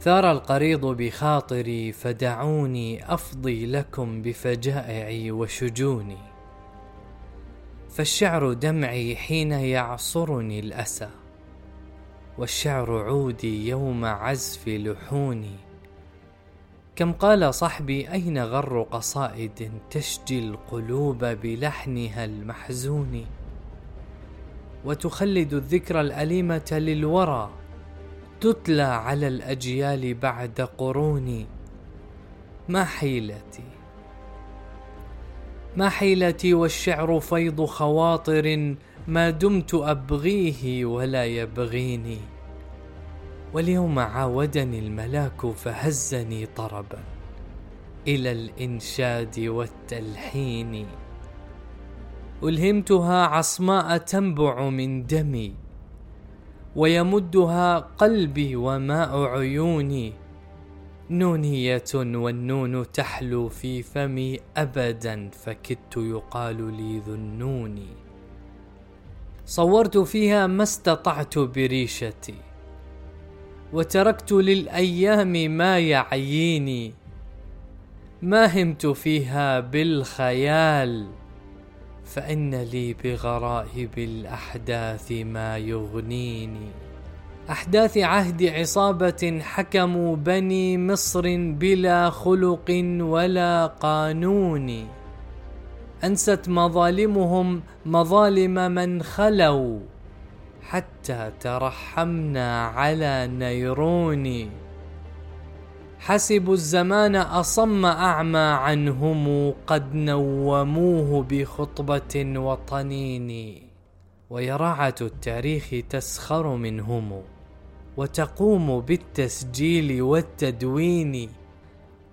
ثار القريض بخاطري فدعوني أفضي لكم بفجائعي وشجوني. فالشعر دمعي حين يعصرني الأسى والشعر عودي يوم عزف لحوني. كم قال صحبي أين غر قصائد تشجي القلوب بلحنها المحزون؟ وتخلد الذكرى الأليمة للورى تتلى على الأجيال بعد قرون ما حيلتي؟ ما حيلتي والشعر فيض خواطر ما دمت أبغيه ولا يبغيني. واليوم عاودني الملاك فهزني طربا إلى الإنشاد والتلحين. ألهمتها عصماء تنبع من دمي. ويمدها قلبي وماء عيوني نونية والنون تحلو في فمي أبدا فكدت يقال لي ذنوني. صورت فيها ما استطعت بريشتي وتركت للأيام ما يعييني. ما همت فيها بالخيال. فإن لي بغرائب الأحداث ما يغنيني. أحداث عهد عصابة حكموا بني مصر بلا خلق ولا قانون. أنست مظالمهم مظالم من خلوا حتى ترحمنا على نيرون. حسبوا الزمان أصم أعمى عنهم قد نوموه بخطبة وطنين ويراعة التاريخ تسخر منهم وتقوم بالتسجيل والتدوين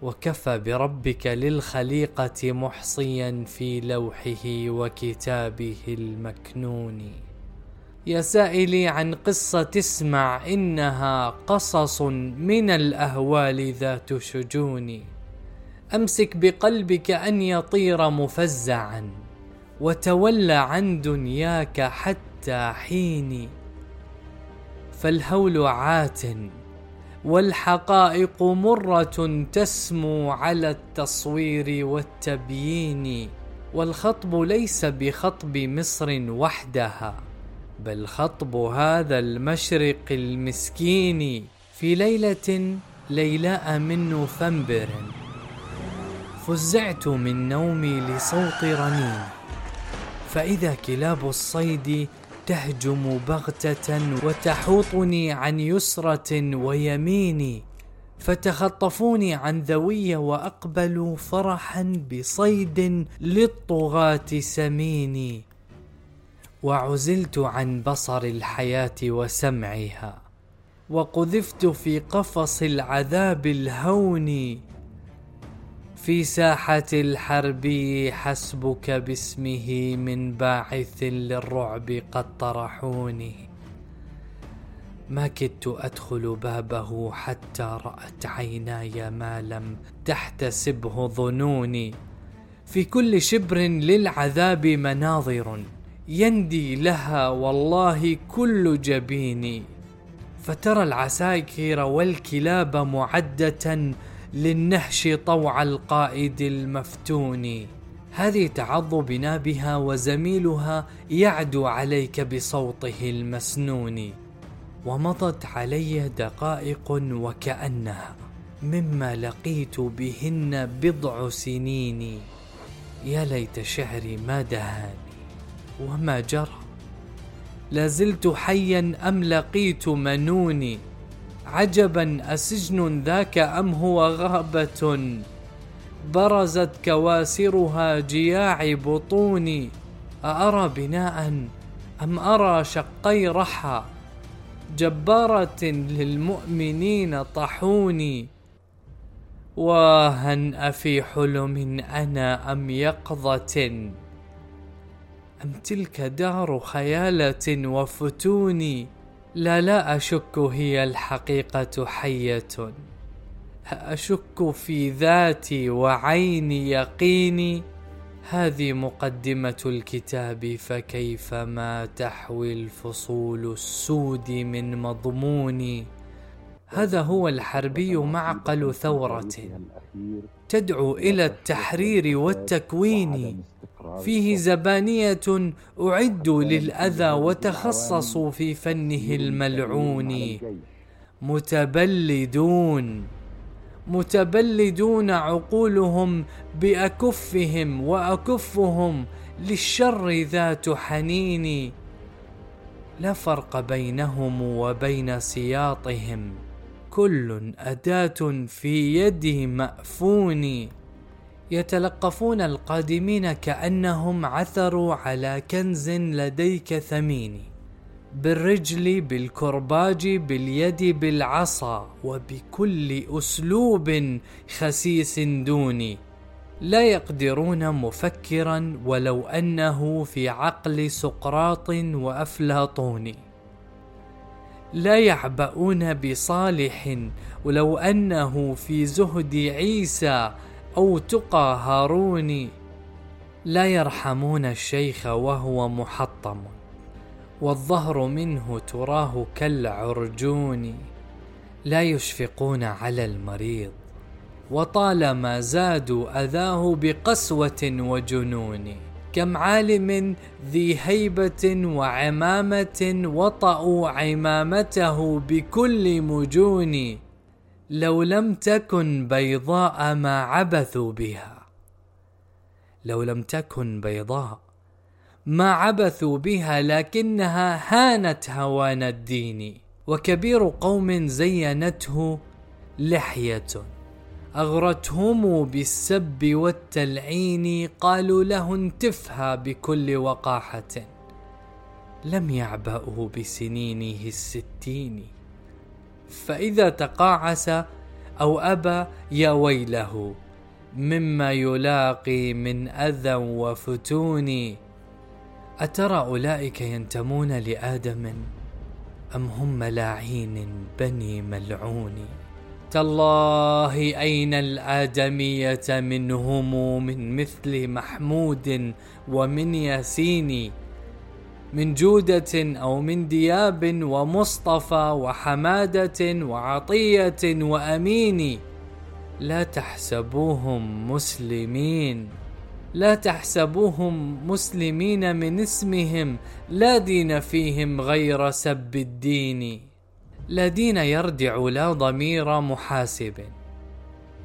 وكفى بربك للخليقة محصيا في لوحه وكتابه المكنون. يا سائلي عن قصة اسمع إنها قصص من الأهوال ذات شجون. أمسك بقلبك أن يطير مفزعا وتول عن دنياك حتى حين. فالهول عات والحقائق مرة تسمو على التصوير والتبيين والخطب ليس بخطب مصر وحدها. بل خطب هذا المشرق المسكين في ليلة ليلاء من نوفمبر. فزعت من نومي لصوت رنين فإذا كلاب الصيد تهجم بغتة وتحوطني عن يسرة ويمين فتخطفوني عن ذوي وأقبلوا فرحا بصيد للطغاة سمين. وعزلت عن بصر الحياة وسمعها وقذفت في قفص العذاب الهون. في ساحة الحرب حسبك باسمه من باعث للرعب قد طرحوني. ما كدت أدخل بابه حتى رأت عيناي ما لم تحتسبه ظنوني. في كل شبر للعذاب مناظر. يندي لها والله كل جبين فترى العساكر والكلاب معدة للنهش طوع القائد المفتون هذه تعض بنابها وزميلها يعدو عليك بصوته المسنون. ومضت علي دقائق وكأنها مما لقيت بهن بضع سنين. يا ليت شعري ما دهاني وما جرى. لازلت حيا أم لقيت منوني؟ عجبا أسجن ذاك أم هو غابة؟ برزت كواسرها جياع بطوني. أأرى بناء أم أرى شقي رحى؟ جبارة للمؤمنين طحوني. واها أفي حلم أنا أم يقظة؟ أم تلك دار خيالة وفتون. لا لا أشك هي الحقيقة حية. أشك في ذاتي وعيني يقيني هذه مقدمة الكتاب فكيف ما تحوي الفصول السود من مضمون؟ هذا هو الحربي معقل ثورة. تدعو إلى التحرير والتكوين. فيه زبانية أعدوا للأذى وتخصصوا في فنه الملعون. متبلدون. متبلدون عقولهم بأكفهم وأكفهم للشر ذات حنين. لا فرق بينهم وبين سياطهم. كل أداة في يد مأفون. يتلقفون القادمين كأنهم عثروا على كنز لديك ثمين بالرجل بالكرباج باليد بالعصا وبكل أسلوب خسيس دوني لا يقدرون مفكرا ولو أنه في عقل سقراط وأفلاطون. لا يعبؤون بصالح ولو أنه في زهد عيسى أو تقى هارون لا يرحمون الشيخ وهو محطم والظهر منه تراه كالعرجون لا يشفقون على المريض وطالما زادوا أذاه بقسوة وجنون كم عالم ذي هيبة وعمامة وطأوا عمامته بكل مجون لو لم تكن بيضاء ما عبثوا بها. لو لم تكن بيضاء ما عبثوا بها لكنها هانت هوان الدين وكبير قوم زينته لحية. أغرتهم بالسب والتلعين قالوا له انتفها بكل وقاحة. لم يعبأه بسنينه الستين. فإذا تقاعس أو أبى يا ويله مما يلاقي من أذى وفتون. أترى أولئك ينتمون لآدم؟ أم هم ملاعين بني ملعون؟ تالله أين الآدمية من مثل محمود ومن ياسين؟ من جودة أو من دياب ومصطفى وحمادة وعطية وأمين. لا تحسبوهم مسلمين. لا تحسبوهم مسلمين من اسمهم. لا دين فيهم غير سب الدين. لا دين يردع لا ضمير محاسب.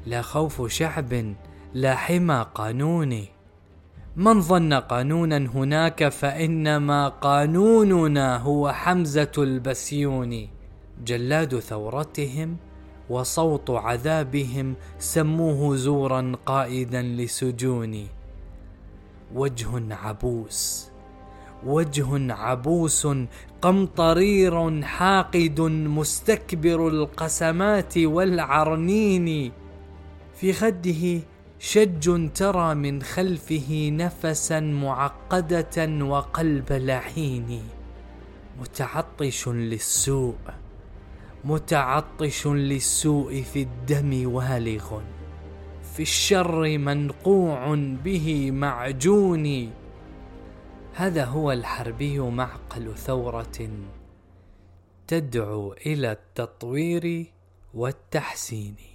لا خوف شعب لا حمى قانوني من ظن قانونا هناك فإنما قانوننا هو حمزة البسيون جلاد ثورتهم وصوت عذابهم سموه زورا قائدا لسجون وجه عبوس وجه عبوس قمطرير حاقد مستكبر القسمات والعرنين. في خده شج ترى من خلفه نفسا معقدة وقلب لعين متعطش للسوء متعطش للسوء في الدم والغ في الشر منقوع به معجون. هذا هو الحربي معقل ثورة تدعو إلى التطوير والتحسين.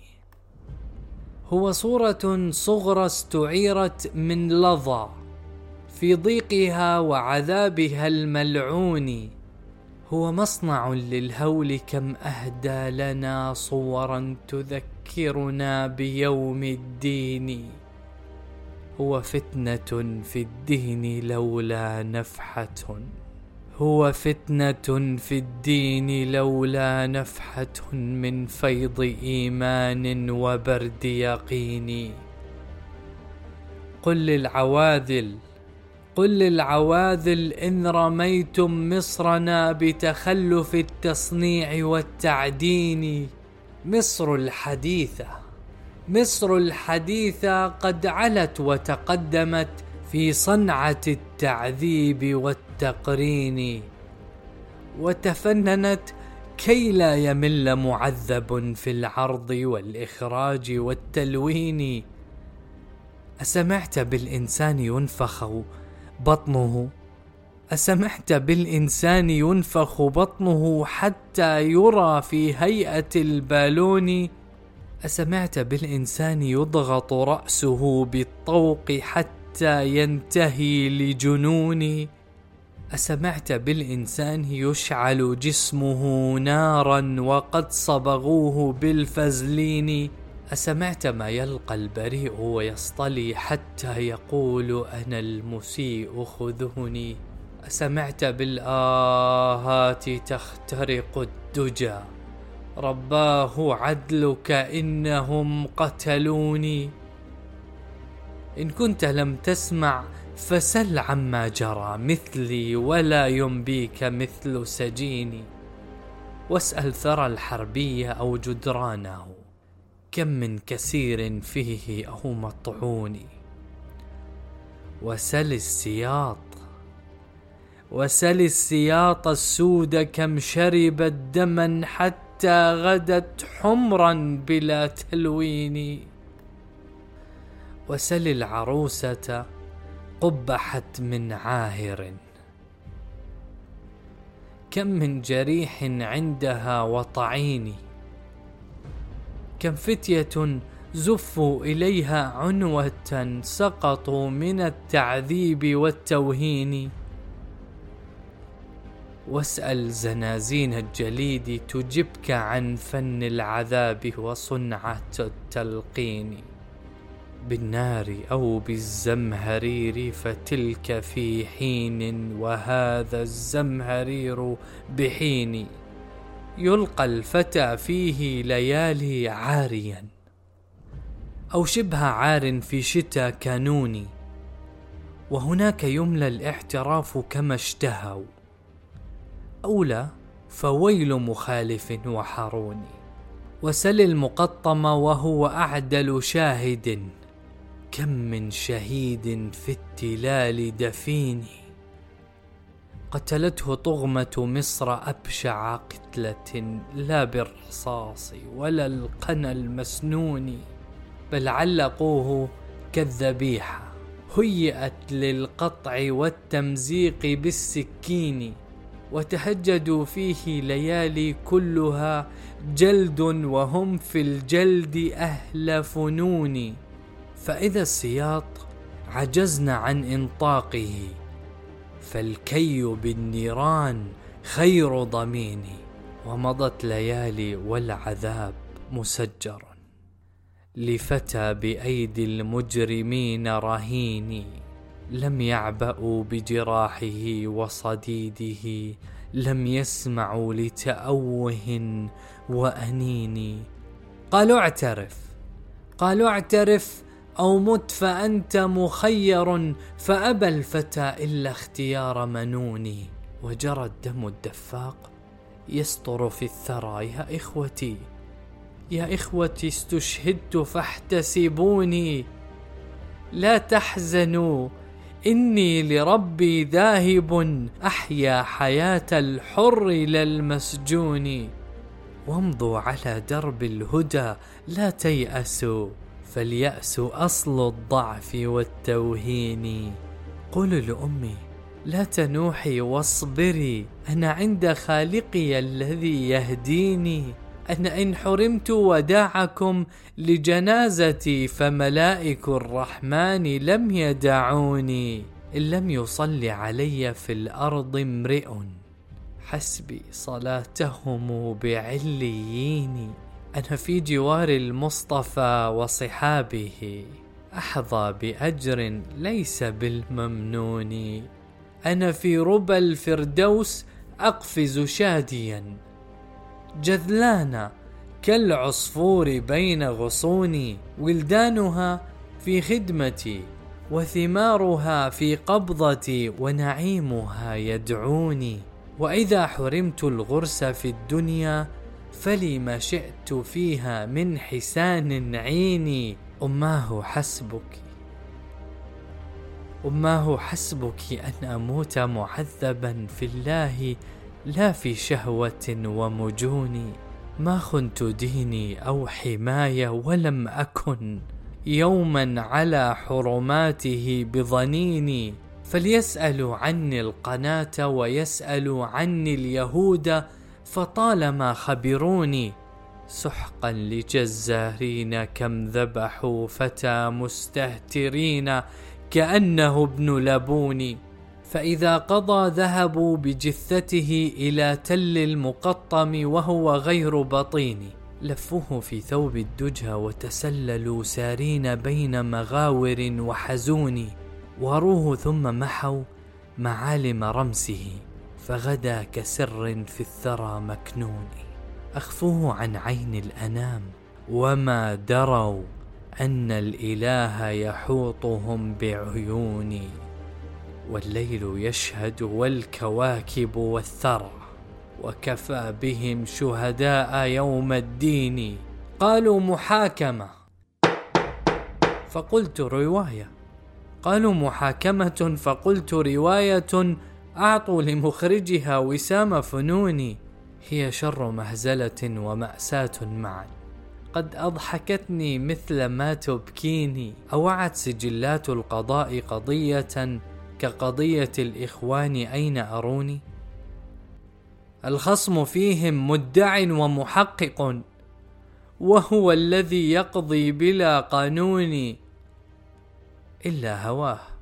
هو صورة صغرى استعيرت من لظى في ضيقها وعذابها الملعون. هو مصنع للهول كم أهدى لنا صورا تذكرنا بيوم الدين. هو فتنة في الدين لولا نفحة. هو فتنة في الدين لولا نفحة من فيض إيمان وبرد يقين. قل للعواذل قل للعواذل إن رميتم مصرنا بتخلف التصنيع والتعدين. مصر الحديثة مصر الحديثة قد علت وتقدمت في صنعة التعذيب والتقرين وتفننت كي لا يمل معذب في العرض والإخراج والتلوين. أسمعت بالإنسان ينفخ بطنه؟ أسمعت بالإنسان ينفخ بطنه حتى يرى في هيئة البالون؟ أسمعت بالإنسان يضغط رأسه بالطوق حتى ينتهي لجنون؟ أسمعت بالإنسان يشعل جسمه نارا وقد صبغوه بالفزلين. أسمعت ما يلقى البريء ويصطلي حتى يقول أنا المسيء خذوني أسمعت بالآهات تخترق الدجى. رباه عدلك إنهم قتلوني. إن كنت لم تسمع فسل عما جرى مثلي ولا ينبيك مثل سجيني. واسأل ثرى الحربية أو جدرانه كم من كثير فيه أو مطعون وسل السياط وسل السياط السود كم شربت دما حتى غدت حمرا بلا تلوين. وسل العروسة قبحت من عاهر. كم من جريح عندها وطعين كم فتية زفوا إليها عنوة سقطوا من التعذيب والتوهين. واسأل زنازين الجليد تجبك عن فن العذاب وصنعة التلقين. بالنار أو بالزمهرير فتلك في حين وهذا الزمهرير بحين. يلقى الفتى فيه ليالي عاريا أو شبه عار في شتى كانوني وهناك يملى الاعتراف كما اشتهوا. أولى فويل مخالف وحروني وسل المقطم وهو أعدل شاهد. كم من شهيد في التلال دفيني. قتلته طغمة مصر أبشع قتلة لا بالرصاص ولا القنا المسنون بل علقوه كالذبيحة. هيئت للقطع والتمزيق بالسكين وتهجدوا فيه ليالي كلها جلد وهم في الجلد أهل فنون. فإذا السياط عجزن عن إنطاقه فالكي بالنيران خير ضمين ومضت ليالي والعذاب مسجر. لفتى بأيدي المجرمين رهين لم يعبأوا بجراحه وصديده لم يسمعوا لتأوه وأنين. قالوا اعترف قالوا اعترف أو مت فأنت مخير فأبى الفتى إلا اختيار منوني. وجرى الدم الدفاق يسطر في الثرى. يا إخوتي يا إخوتي استشهدت فاحتسبوني. لا تحزنوا إني لربي ذاهب. أحيا حياة الحر للمسجون وامضوا على درب الهدى لا تيأسوا. فاليأس أصل الضعف والتوهين قل لأمي لا تنوحي واصبري أنا عند خالقي الذي يهديني أنا إن حرمت وداعكم لجنازتي فملائك الرحمن لم يدعوني إن لم يصل علي في الأرض امرئ حسبي صلاتهم بعليين أنا في جوار المصطفى وصحابه أحظى بأجر ليس بالممنون. أنا في ربى الفردوس أقفز شاديا. جذلانا كالعصفور بين غصوني ولدانها في خدمتي وثمارها في قبضتي ونعيمها يدعوني. وإذا حرمت الغرس في الدنيا فلي ما شئت فيها من حسان عيني؟ أماه حسبك. أماه حسبك أن أموت معذبا في الله لا في شهوة ومجون. ما خنت ديني أو حماية ولم أكن. يوما على حرماته بظنيني فليسألوا عني القناة ويسألوا عني اليهود. فطالما خبروني سحقا لجزارين كم ذبحوا فتى مستهترين كأنه ابن لبون فإذا قضى ذهبوا بجثته إلى تل المقطم وهو غير بطين. لفوه في ثوب الدجى وتسللوا سارين بين مغاور وحزون. واروه ثم محوا معالم رمسه. فغدا كسر في الثرى مكنون أخفوه عن عين الأنام وما دروا أن الإله يحوطهم بعيوني. والليل يشهد والكواكب والثرى وكفى بهم شهداء يوم الدين. قالوا محاكمة. فقلت رواية. قالوا محاكمة فقلت رواية. أعطوا لمخرجها وسام فنوني. هي شر مهزلة ومأساة معا. قد أضحكتني مثل ما تبكيني. أوعت سجلات القضاء قضية كقضية الإخوان أين أروني؟ الخصم فيهم مدع ومحقق. وهو الذي يقضي بلا قانون إلا هواه.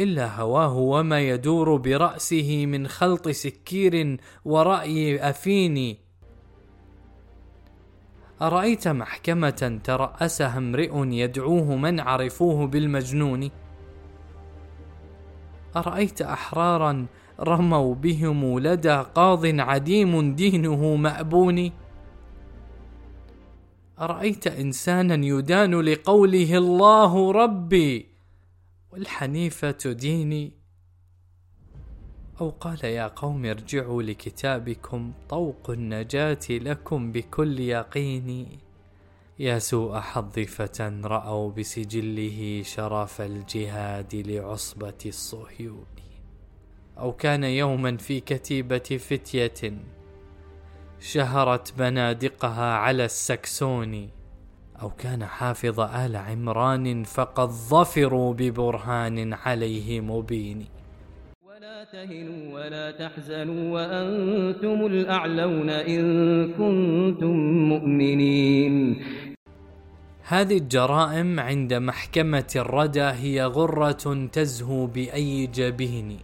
إلا هواه وما يدور برأسه من خلط سكير ورأي أفيني أرأيت محكمة ترأسها امرئ يدعوه من عرفوه بالمجنون؟ أرأيت أحرارا رموا بهم لدى قاض عديم دينه مأبون؟ أرأيت إنسانا يدان لقوله الله ربي والحنيفة ديني أو قال يا قوم ارجعوا لكتابكم طوق النجاة لكم بكل يقين. يا سوء حظ فتى رأوا بسجله شرف الجهاد لعصبة الصهيون. أو كان يوما في كتيبة فتية شهرت بنادقها على السكسون. أو كان حافظ آل عمران فقد ظفروا ببرهان عليه مبين. ولا تهنوا ولا تحزنوا وأنتم الأعلون إن كنتم مؤمنين. هذه الجرائم عند محكمة الردى هي غرة تزهو بأي جبين.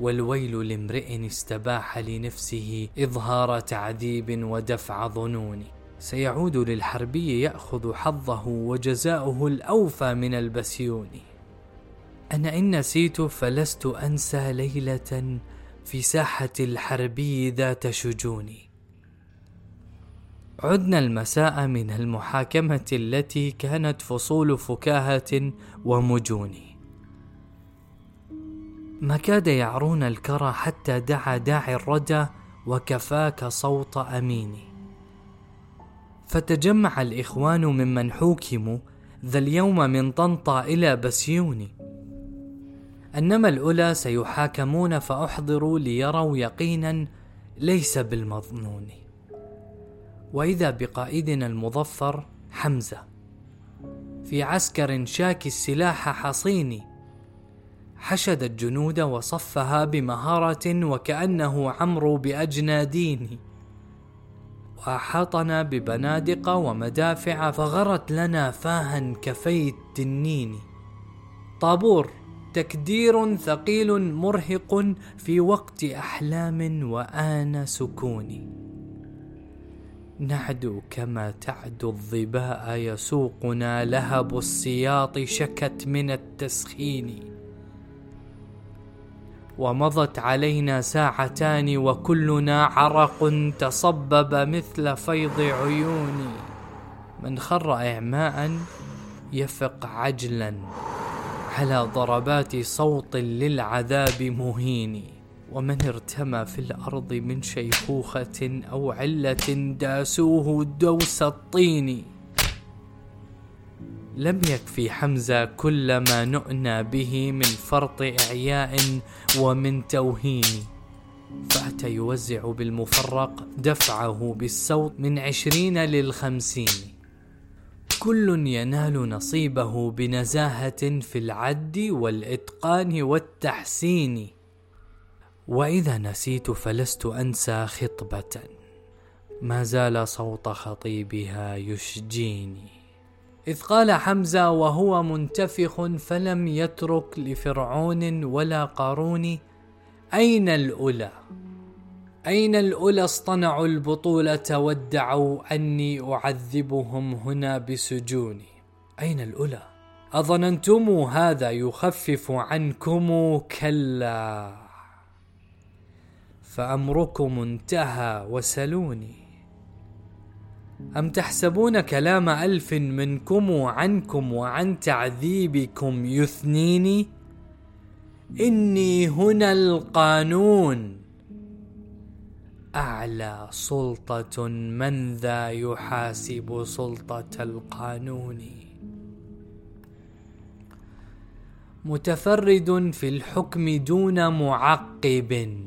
والويل لامرئ استباح لنفسه إظهار تعذيب ودفع ظنون. سيعود للحربي يأخذ حظه وجزاؤه الأوفى من البسيون. أنا إن نسيت فلست أنسى ليلة في ساحة الحربي ذات شجون. عدنا المساء من المحاكمة التي كانت فصول فكاهة ومجون. ما كاد يعرون الكرى حتى دعا داعي الردى وكفاك صوت أميني. فتجمع الإخوان ممن حوكموا ذا اليوم من طنطا إلى بسيوني أنما الأولى سيحاكمون فأحضروا ليروا يقينا ليس بالمظنون. وإذا بقائدنا المظفر حمزة في عسكر شاكي السلاح حصيني حشد الجنود وصفها بمهارة وكأنه عمرو بأجنادين. وأحاطنا ببنادق ومدافع فغرت لنا فاها كفي التنين طابور تكدير ثقيل مرهق في وقت أحلام وآن سكون. نعدو كما تعدو الظباء يسوقنا لهب السياط شكت من التسخين. ومضت علينا ساعتان وكلنا عرق تصبب مثل فيض عيون. من خر اعماء يفق عجلا على ضربات صوت للعذاب مهين. ومن ارتمى في الأرض من شيخوخة أو علة داسوه دوس الطين. لم يكفي حمزة كل ما نؤنى به من فرط إعياء ومن توهين. فأتى يوزع بالمفرق دفعه بالصوت من عشرين للخمسين. كل ينال نصيبه بنزاهة في العد والإتقان والتحسين. وإذا نسيت فلست أنسى خطبة. ما زال صوت خطيبها يشجيني. إذ قال حمزة وهو منتفخ فلم يترك لفرعون ولا قارون أين الأولى؟ أين الأولى؟ اصطنعوا البطولة وادعوا أني أعذبهم هنا بسجوني أين الأولى؟ أظننتم هذا يخفف عنكم؟ كلا. فأمركم انتهى وسلوني. أم تحسبون كلام ألف منكم عنكم وعن تعذيبكم يثنيني؟ إني هنا القانون. أعلى سلطة من ذا يحاسب سلطة القانون؟ متفرد في الحكم دون معقب.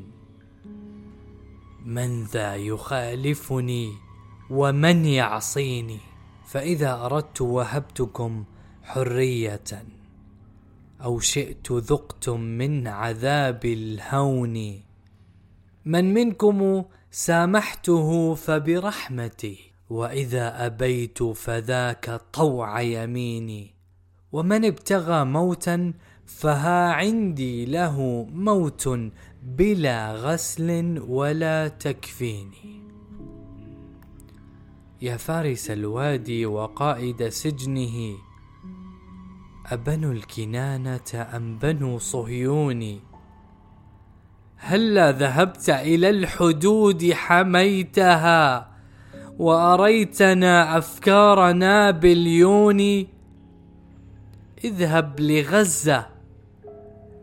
من ذا يخالفني؟ ومن يعصيني فإذا أردت وهبتكم حرية أو شئت ذقتم من عذاب الهون. من منكم سامحته فبرحمتي وإذا أبيت فذاك طوع يميني. ومن ابتغى موتا فها عندي له موت بلا غسل ولا تكفيني. يا فارس الوادي وقائد سجنه أبنو الكنانة أم بنو صهيون هلا ذهبت إلى الحدود حميتها وأريتنا أفكار نابليون. اذهب لغزة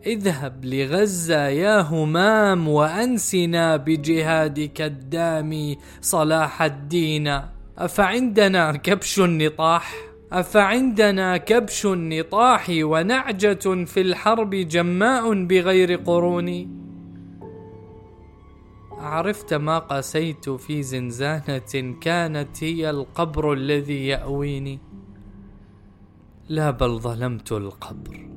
اذهب لغزة يا همام وأنسنا بجهادك الدامي صلاح الدين. أفعندنا كبش النطاح؟ أفعندنا كبش النطاح ونعجة في الحرب جماء بغير قرون؟ عرفت ما قسيت في زنزانة كانت هي القبر الذي يأويني؟ لا بل ظلمت القبر.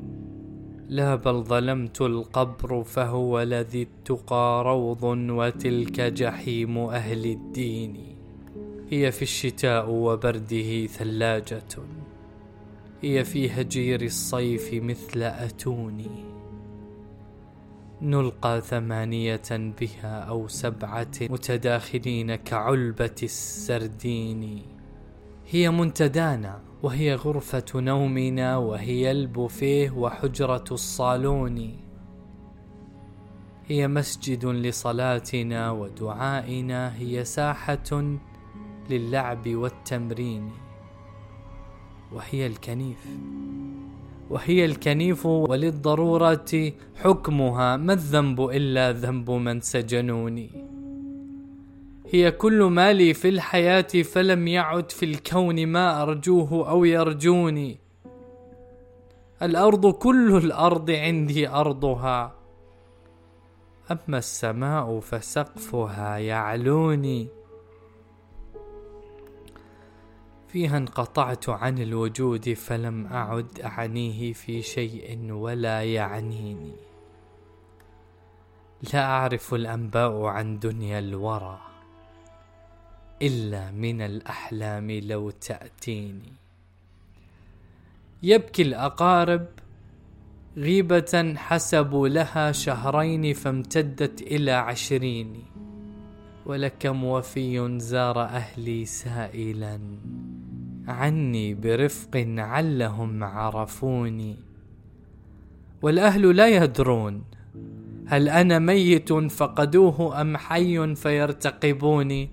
لا بل ظلمت القبر فهو الذي التقى روض وتلك جحيم أهل الدين. هي في الشتاء وبرده ثلاجة. هي في هجير الصيف مثل أتوني. نلقى ثمانية بها أو سبعة متداخلين كعلبة السردين. هي منتدانا وهي غرفة نومنا وهي البوفيه وحجرة الصالون. هي مسجد لصلاتنا ودعائنا هي ساحة للعب والتمرين. وهي الكنيف. وهي الكنيف وللضرورة حكمها. ما الذنب إلا ذنب من سجنوني. هي كل مالي في الحياة فلم يعد في الكون ما أرجوه أو يرجوني. الأرض كل الأرض عندي أرضها. أما السماء فسقفها يعلوني. فيها انقطعت عن الوجود فلم أعد أعنيه في شيء ولا يعنيني. لا أعرف الأنباء عن دنيا الورى إلا من الأحلام لو تأتيني. يبكي الأقارب غيبة حسبوا لها شهرين فامتدت إلى عشرين. ولكم وفي زار أهلي سائلا. عني برفق علهم عرفوني. والأهل لا يدرون هل أنا ميت فقدوه أم حي فيرتقبوني.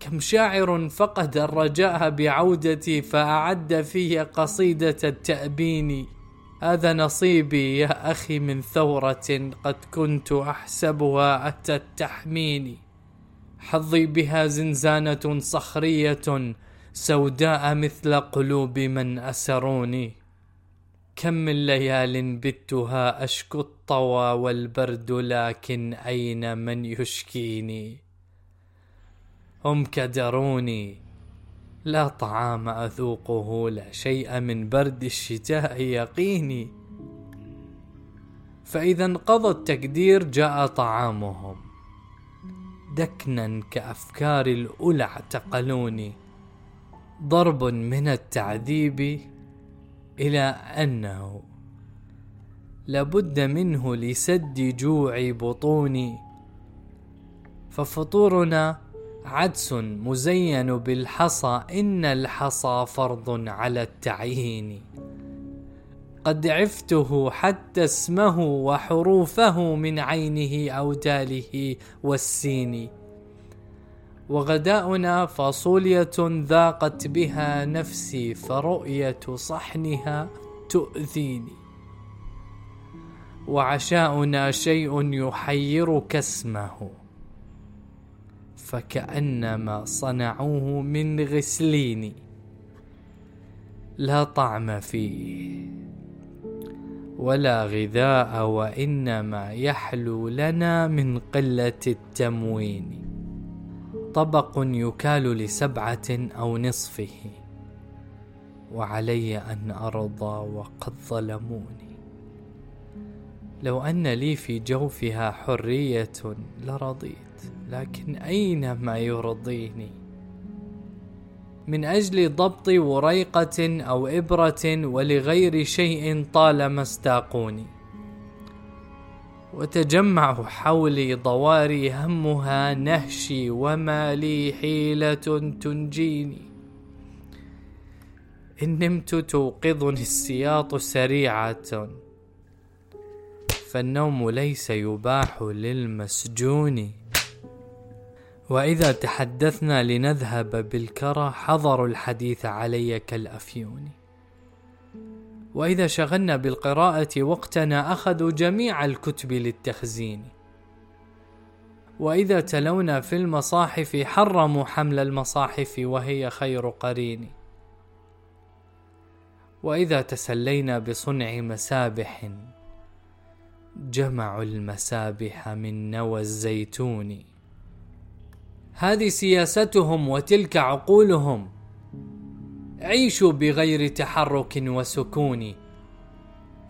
كم شاعر فقد الرجاء بعودتي فأعد في قصيدة التابين هذا نصيبي يا أخي من ثورة قد كنت أحسبها اتت تحميني حظي بها زنزانة صخرية سوداء مثل قلوب من أسروني. كم من ليال بتها أشكو الطوى والبرد لكن أين من يشكيني؟ هم كدروني لا طعام أذوقه لا شيء من برد الشتاء يقيني. فإذا انقضى التقدير جاء طعامهم. دكنا كأفكار الأولى اعتقلوني. ضرب من التعذيب إلى أنه لابد منه لسد جوع بطوني ففطورنا عدس مزين بالحصى إن الحصى فرض على التعيين. قد عفته حتى اسمه وحروفه من عينه أو داله والسين. وغداؤنا فاصولية ذاقت بها نفسي فرؤية صحنها تؤذيني. وعشاؤنا شيء يحيرك اسمه فكأنما صنعوه من غسلين لا طعم فيه ولا غذاء وإنما يحلو لنا من قلة التموين. طبق يكال لسبعة أو نصفه. وعلي أن أرضى وقد ظلموني. لو أن لي في جوفها حرية لرضيت لكن أين ما يرضيني؟ من أجل ضبط وريقة أو إبرة ولغير شيء طالما استاقوني. وتجمع حولي ضواري همها نهشي وما لي حيلة تنجيني. إن نمت توقظني السياط سريعة. فالنوم ليس يباح للمسجون. وإذا تحدثنا لنذهب بالكرى حضروا الحديث علي كالأفيون. وإذا شغلنا بالقراءة وقتنا أخذوا جميع الكتب للتخزين. وإذا تلونا في المصاحف حرموا حمل المصاحف وهي خير قرين. وإذا تسلينا بصنع مسابح جمعوا المسابح من نوى الزيتون. هذه سياستهم وتلك عقولهم. عيشوا بغير تحرك وسكون.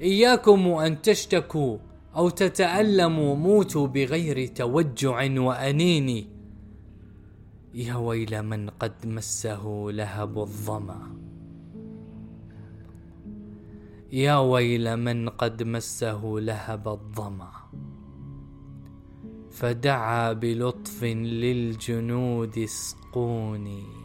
إياكم أن تشتكوا أو تتألموا موتوا بغير توجع وأنين. يا ويل من قد مسه لهب الظمأ. يا ويل من قد مسه لهب الظمأ. فدعا بلطف للجنود اسقوني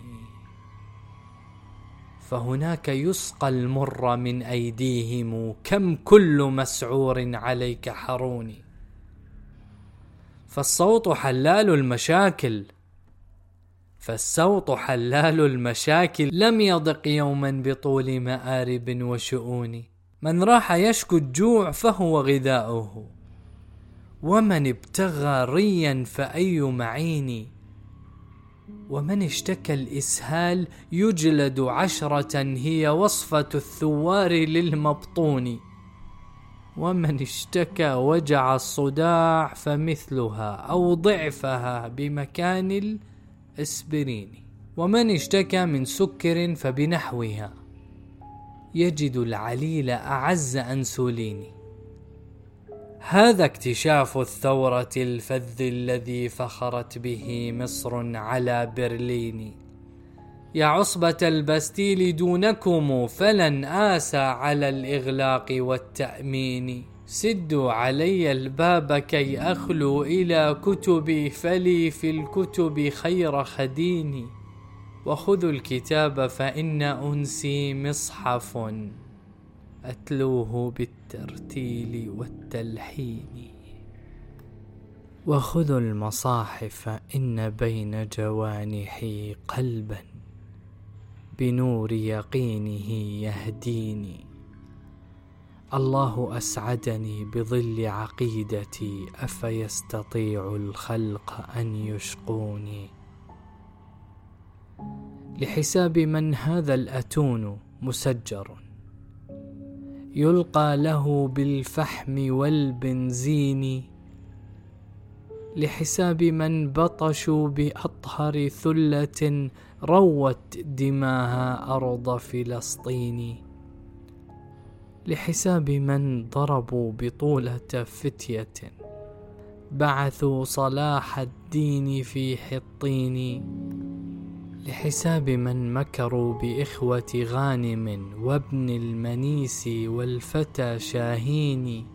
فهناك يسقى المر من أيديهم كم كل مسعور عليك حروني. فالصوت حلال المشاكل فالصوت حلال المشاكل لم يضق يوما بطول مآرب وشؤون. من راح يشكو الجوع فهو غذاؤه ومن ابتغى ريا فأي معين. ومن اشتكى الإسهال يجلد عشرة هي وصفة الثوار للمبطون. ومن اشتكى وجع الصداع فمثلها أو ضعفها بمكان الإسبرين. ومن اشتكى من سكر فبنحوها. يجد العليل أعز أنسولين. هذا اكتشاف الثورة الفذ الذي فخرت به مصر على برلين. يا عصبة البستيل دونكم فلن آسى على الإغلاق والتأمين. سدوا علي الباب كي أخلو إلى كتبي فلي في الكتب خير خديني. وخذوا الكتاب فإن أنسي مصحف. أتلوه بالترتيل والتلحين. وخذوا المصاحف إن بين جوانحي قلبا بنور يقينه يهديني. الله أسعدني بظل عقيدتي أفيستطيع الخلق أن يشقوني. لحساب من هذا الأتون مسجر. يلقى له بالفحم والبنزين لحساب من بطشوا بأطهر ثلة روت دماها أرض فلسطين. لحساب من ضربوا بطولة فتية. بعثوا صلاح الدين في حطين. لحساب من مكروا بإخوة غانم وابن المنيس والفتى شاهين.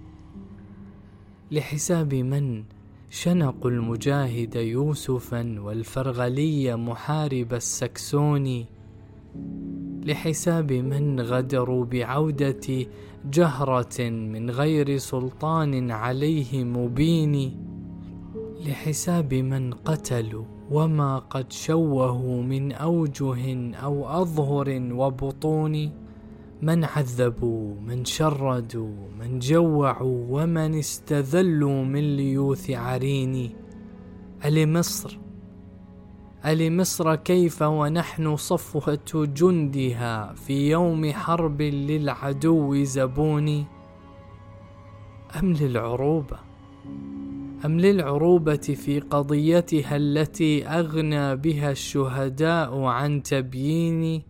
لحساب من شنقوا المجاهد يوسفا والفرغلي محارب السكسون. لحساب من غدروا بعودة جهرة من غير سلطان عليه مبين. لحساب من قتلوا وما قد شوهوا من أوجه أو أظهر وبطون من عذبوا من شردوا من جوعوا ومن استذلوا من ليوث عريني ألمصر؟ ألمصر كيف ونحن صفوة جندها في يوم حرب للعدو زبون؟ أم للعروبة؟ أم للعروبة في قضيتها التي أغنى بها الشهداء عن تبيين؟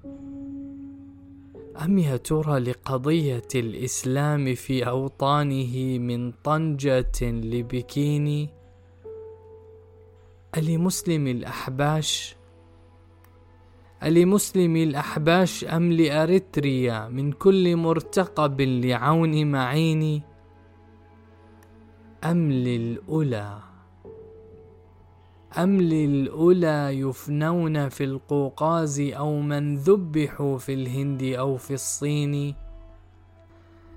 أم يا ترى لقضية الإسلام في أوطانه من طنجة لبكيني ألمسلم الأحباش؟ ألمسلم الأحباش أم لأريتريا من كل مرتقب لعون معيني أم للأولى؟ أم للأولى يفنون في القوقاز أو من ذبحوا في الهند أو في الصين؟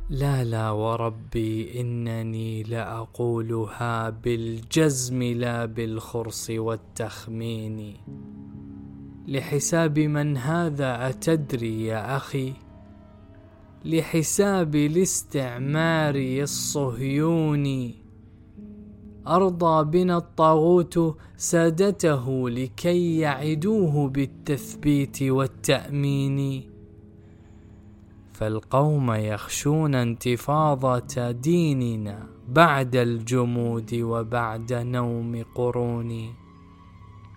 لا لا وربي إنني لأقولها بالجزم لا بالخرص والتخمين. لحساب من هذا أتدري يا أخي؟ لحساب الاستعمار الصهيوني. أرضى بنا الطاغوت سادته لكي يعدوه بالتثبيت والتأمين. فالقوم يخشون انتفاضة ديننا بعد الجمود وبعد نوم قرون.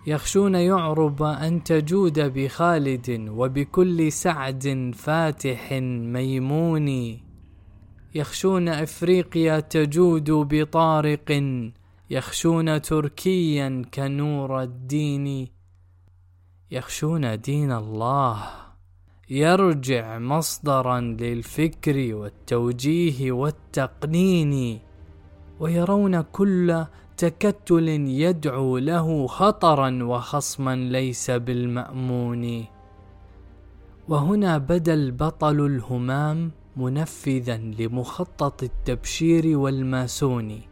يخشون يعرب أن تجود بخالد وبكل سعد فاتح ميمون. يخشون أفريقيا تجود بطارق يخشون تركيا كنور الدين. يخشون دين الله. يرجع مصدرا للفكر والتوجيه والتقنين. ويرون كل تكتل يدعو له خطرا وخصما ليس بالمأمون. وهنا بدا البطل الهمام منفذا لمخطط التبشير والماسون.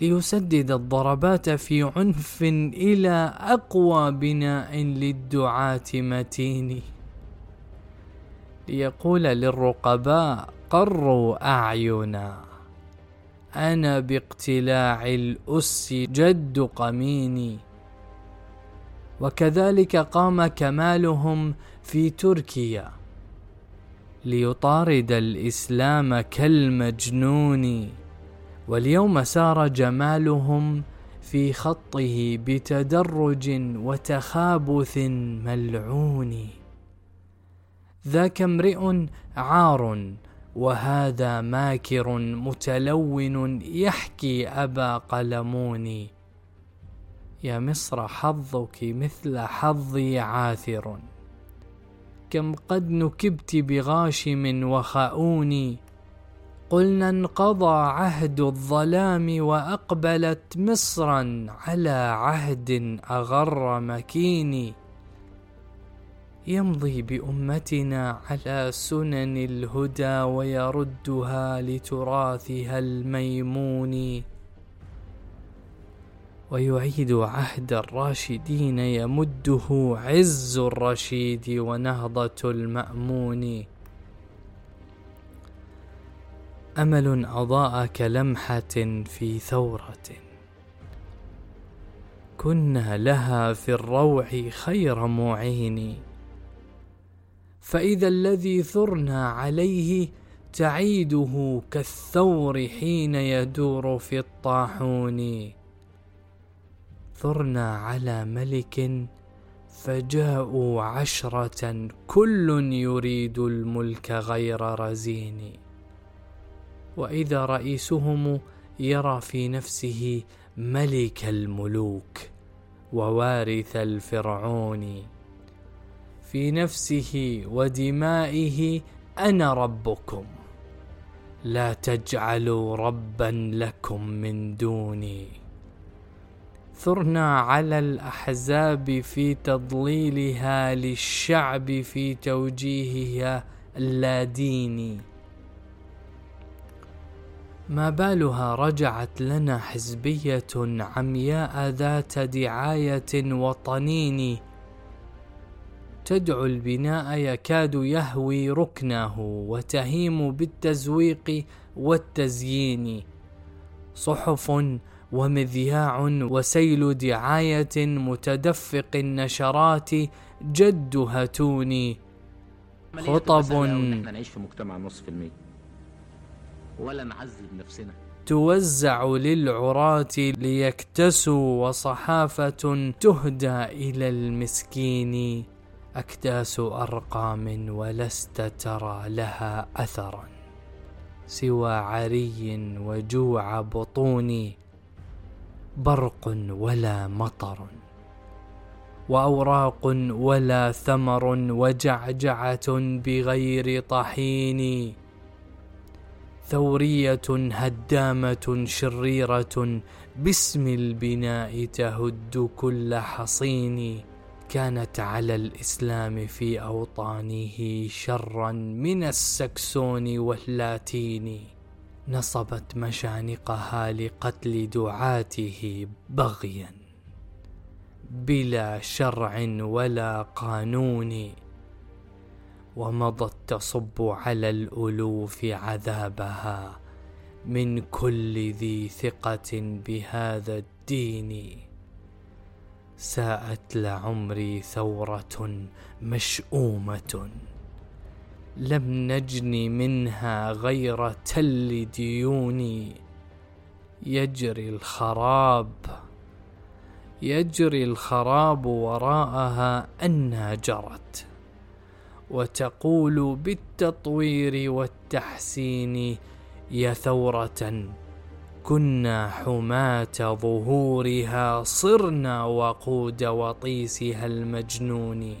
ليسدد الضربات في عنف إلى أقوى بناء للدعاة متين. ليقول للرقباء قروا أعينا. أنا باقتلاع الأس جد قميني. وكذلك قام كمالهم في تركيا. ليطارد الإسلام كالمجنون. واليوم سار جمالهم في خطه بتدرج وتخابث ملعون. ذاك امرئ عار وهذا ماكر متلون يحكي أبا قلمون. يا مصر حظك مثل حظي عاثر. كم قد نكبت بغاشم وخاؤوني قلنا انقضى عهد الظلام وأقبلت مصرا على عهد أغر مكين. يمضي بأمتنا على سنن الهدى ويردها لتراثها الميمون. ويعيد عهد الراشدين يمده عز الرشيد ونهضة المأمون. أمل أضاء كلمحة في ثورة. كنا لها في الروع خير معين. فإذا الذي ثرنا عليه تعيده كالثور حين يدور في الطاحون. ثرنا على ملك فجاءوا عشرة كل يريد الملك غير رزين. وإذا رئيسهم يرى في نفسه ملك الملوك ووارث الفرعون. في نفسه ودمائه أنا ربكم. لا تجعلوا ربا لكم من دوني. ثرنا على الأحزاب في تضليلها للشعب في توجيهها اللاديني ما بالها رجعت لنا حزبية عمياء ذات دعاية وطنين. تدعو البناء يكاد يهوي ركنه وتهيم بالتزويق والتزيين. صحف ومذياع وسيل دعاية متدفق النشرات جد هتوني خطب نعيش في مجتمع نص في المية ولا نعذب نفسنا. توزع للعراة ليكتسوا وصحافة تهدى إلى المسكين. أكداس أرقام ولست ترى لها أثرا. سوى عري وجوع بطون. برق ولا مطر. وأوراق ولا ثمر وجعجعة بغير طحين. ثورية هدامة شريرة باسم البناء تهد كل حصين. كانت على الإسلام في أوطانه شرا من السكسون واللاتين. نصبت مشانقها لقتل دعاته بغيا. بلا شرع ولا قانون. ومضت تصب على الألوف عذابها من كل ذي ثقة بهذا الدين. ساءت لعمري ثورة مشؤومة. لم نجن منها غير تل ديوني يجري الخراب يجري الخراب وراءها أنها جرت وتقول بالتطوير والتحسين يا ثورة كنا حماة ظهورها صرنا وقود وطيسها المجنون.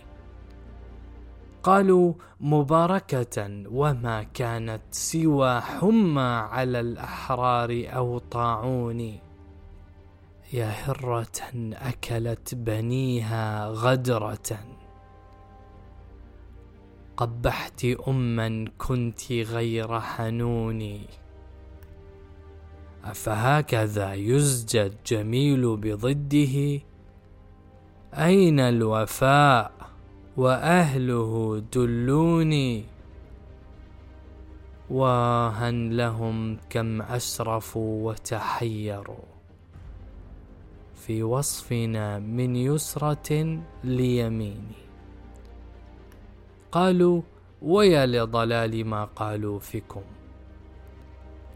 قالوا مباركة وما كانت سوى حمى على الأحرار أو طاعون. يا هرة أكلت بنيها غدرة. قبحت أما كنت غير حنون أفهكذا يزجى الجميل بضده؟ أين الوفاء وأهله دلوني؟ واها لهم كم أسرفوا وتحيروا. في وصفنا من يسرة ليميني. قالوا ويا لضلال ما قالوا فيكم.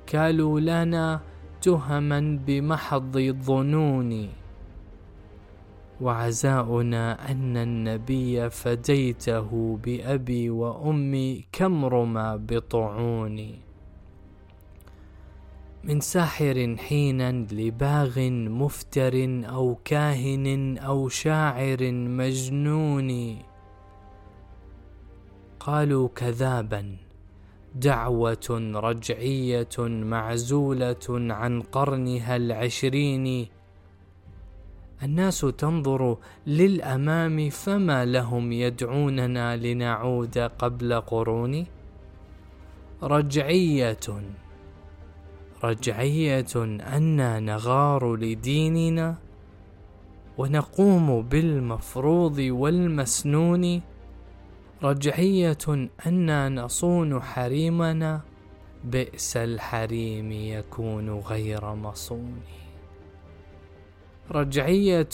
كالوا لنا تهما بمحض الظنون. وعزاؤنا أن النبي فديته بأبي وأمي كم رمى بطعوني من ساحر حينا لباغ مفتر أو كاهن أو شاعر مجنون. قالوا كذابا دعوة رجعية معزولة عن قرنها العشرين. الناس تنظر للأمام فما لهم يدعوننا لنعود قبل قرون؟ رجعية رجعية أنا نغار لديننا ونقوم بالمفروض والمسنون. رجعية أنا نصون حريمنا بئس الحريم يكون غير مصون. رجعية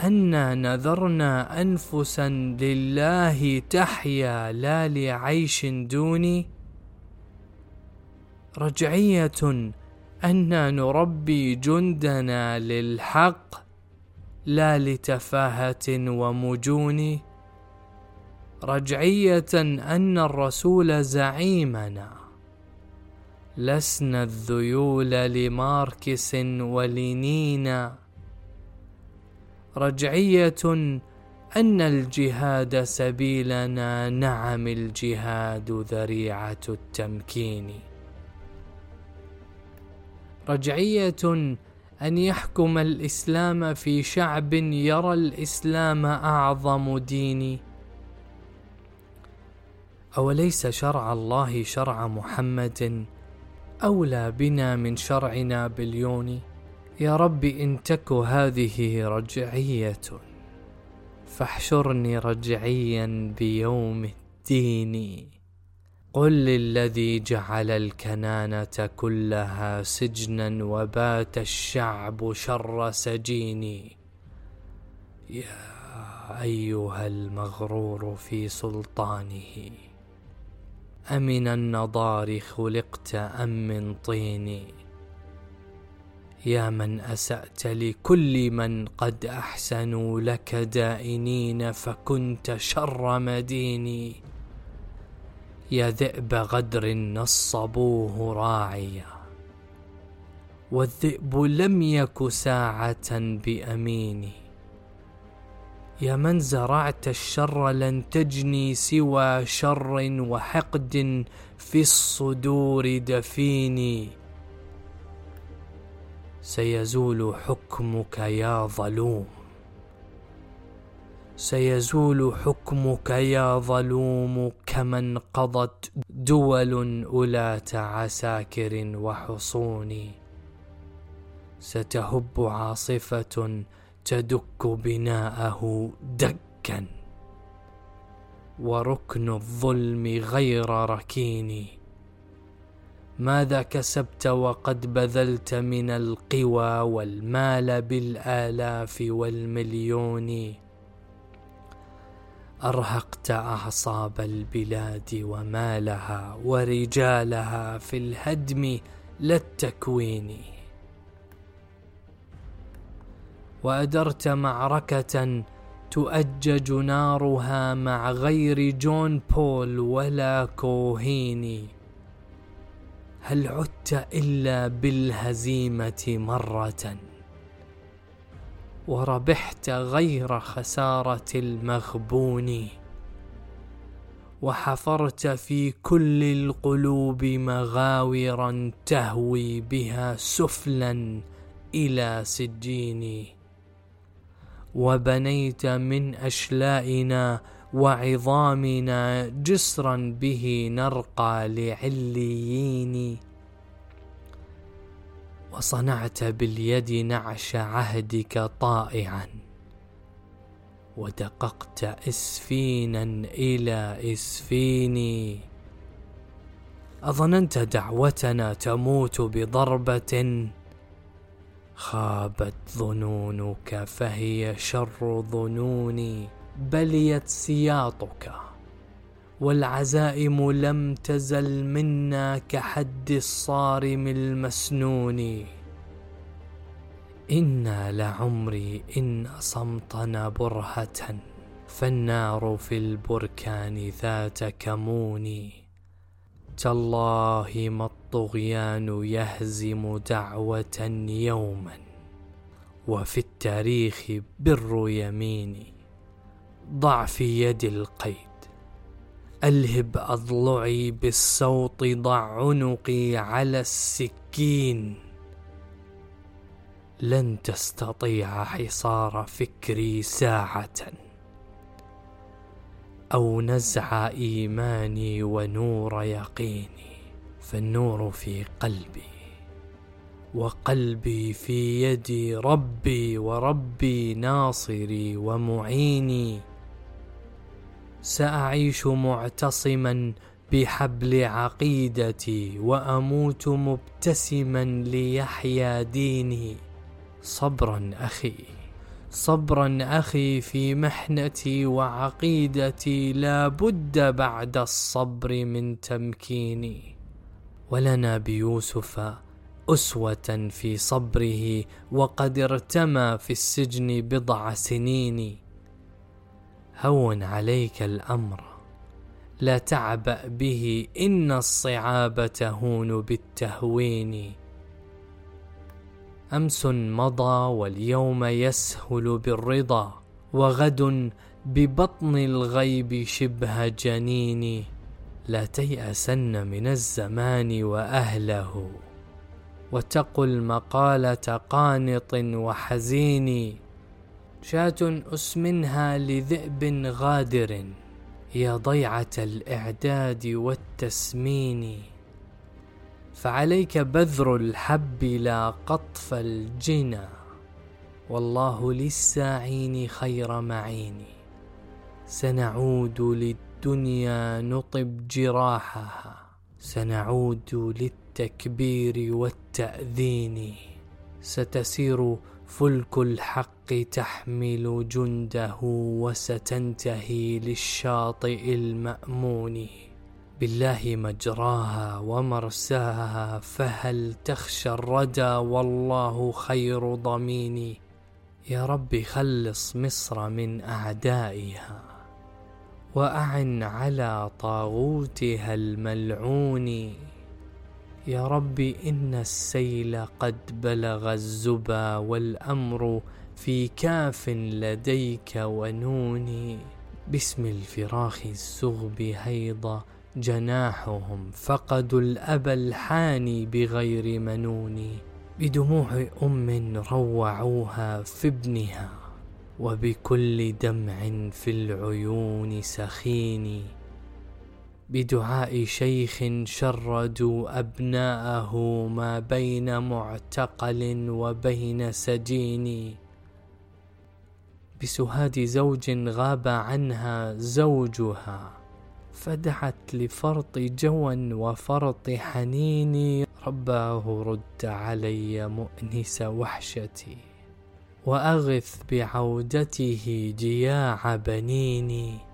أنا نذرنا أنفسا لله تحيا لا لعيش دوني. رجعية أنا نربي جندنا للحق لا لتفاهة ومجون رجعية أن الرسول زعيمنا. لسنا الذيول لماركس ولينينا رجعية أن الجهاد سبيلنا نعم الجهاد ذريعة التمكين. رجعية أن يحكم الإسلام في شعب يرى الإسلام أعظم دين. أوليس شرع الله شرع محمد؟ أولى بنا من شرع نابليون يا رب إن تك هذه رجعية فاحشرني رجعيا بيوم الدين. قل للذي جعل الكنانة كلها سجنا وبات الشعب شر سجين. يا أيها المغرور في سلطانه. أمن النضار خلقت أم من طين. يا من أسأت لكل من قد احسنوا لك دائنين فكنت شر مدين. يا ذئب غدر نصبوه راعيا والذئب لم يك ساعة بامين يا من زرعت الشر لن تجني سوى شر وحقد في الصدور دفيني. سيزول حكمك يا ظلوم. سيزول حكمك يا ظلوم كما انقضت دول أولاة عساكر وحصون ستهب عاصفة تدك بناءه دكا. وركن الظلم غير ركين. ماذا كسبت وقد بذلت من القوى والمال بالآلاف والمليون؟ أرهقت أعصاب البلاد ومالها ورجالها في الهدم لا التكوين. وأدرت معركة تؤجج نارها مع غير جون بول ولا كوهيني. هل عدت إلا بالهزيمة مرة؟ وربحت غير خسارة المغبون. وحفرت في كل القلوب مغاورا تهوي بها سفلا إلى سجين وبنيت من أشلائنا وعظامنا جسرا به نرقى لعليين. وصنعت باليد نعش عهدك طائعا. ودققت اسفينا إلى إسفين. أظننت دعوتنا تموت بضربة. خابت ظنونك فهي شر ظنوني بليت سياطك. والعزائم لم تزل منا كحد الصارم المسنون. إنا لعمري إن صمتنا برهة فالنار في البركان ذات كمون. تالله ما الطغيان يهزم دعوة يوما وفي التاريخ بر يميني ضع في يدي القيد. ألهب أضلعي بالصوت ضع عنقي على السكين. لن تستطيع حصار فكري ساعة. أو نزع إيماني ونور يقيني فالنور في قلبي وقلبي في يدي ربي وربي ناصري ومعيني. سأعيش معتصما بحبل عقيدتي وأموت مبتسما ليحيا ديني. صبرا أخي. صبرا أخي في محنتي وعقيدتي لا بد بعد الصبر من تمكيني. ولنا بيوسف أسوة في صبره وقد ارتمى في السجن بضع سنين. هون عليك الأمر. لا تعبأ به إن الصعاب تهون بالتهوين. أمس مضى واليوم يسهل بالرضا وغد ببطن الغيب شبه جنين لا تيأسن من الزمان وأهله وتقل مقالة قانط وحزين شاة أسمنها لذئب غادر يا ضيعة الإعداد والتسمين فعليك بذر الحب لا قطف الجنى والله للساعين خير معين. سنعود للدنيا نطب جراحها سنعود للتكبير والتأذين. ستسير فلك الحق تحمل جنده وستنتهي للشاطئ المأمون. بالله مجراها ومرساها فهل تخشى الردى والله خير ضمين يا رب خلص مصر من أعدائها. وأعن على طاغوتها الملعون. يا رب إن السيل قد بلغ الزبا والأمر في كاف لديك ونون باسم الفراخ الزغب هيض جناحهم فقدوا الأب الحاني بغير منون بدموع أم روعوها في ابنها وبكل دمع في العيون سخين. بدعاء شيخ شردوا أبناءه ما بين معتقل وبين سجين. بسهاد زوج غاب عنها زوجها فدعت لفرط جوى وفرط حنين رباه رد علي مؤنس وحشتي وأغث بعودته جياع بنيني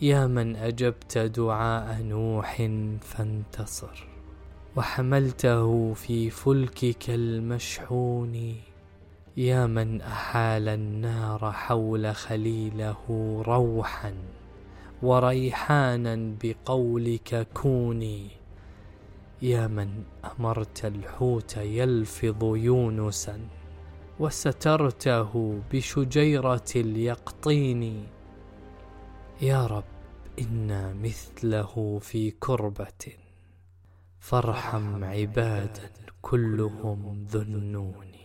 يا من أجبت دعاء نوح فانتصر وحملته في فلكك المشحون. يا من أحال النار حول خليله روحا. وريحانا بقولك كوني. يا من أمرت الحوت يلفظ يونسا وسترته بشجيرة اليقطين. يا رب إنا مثله في كربة. فارحم عبادا كلهم ذنون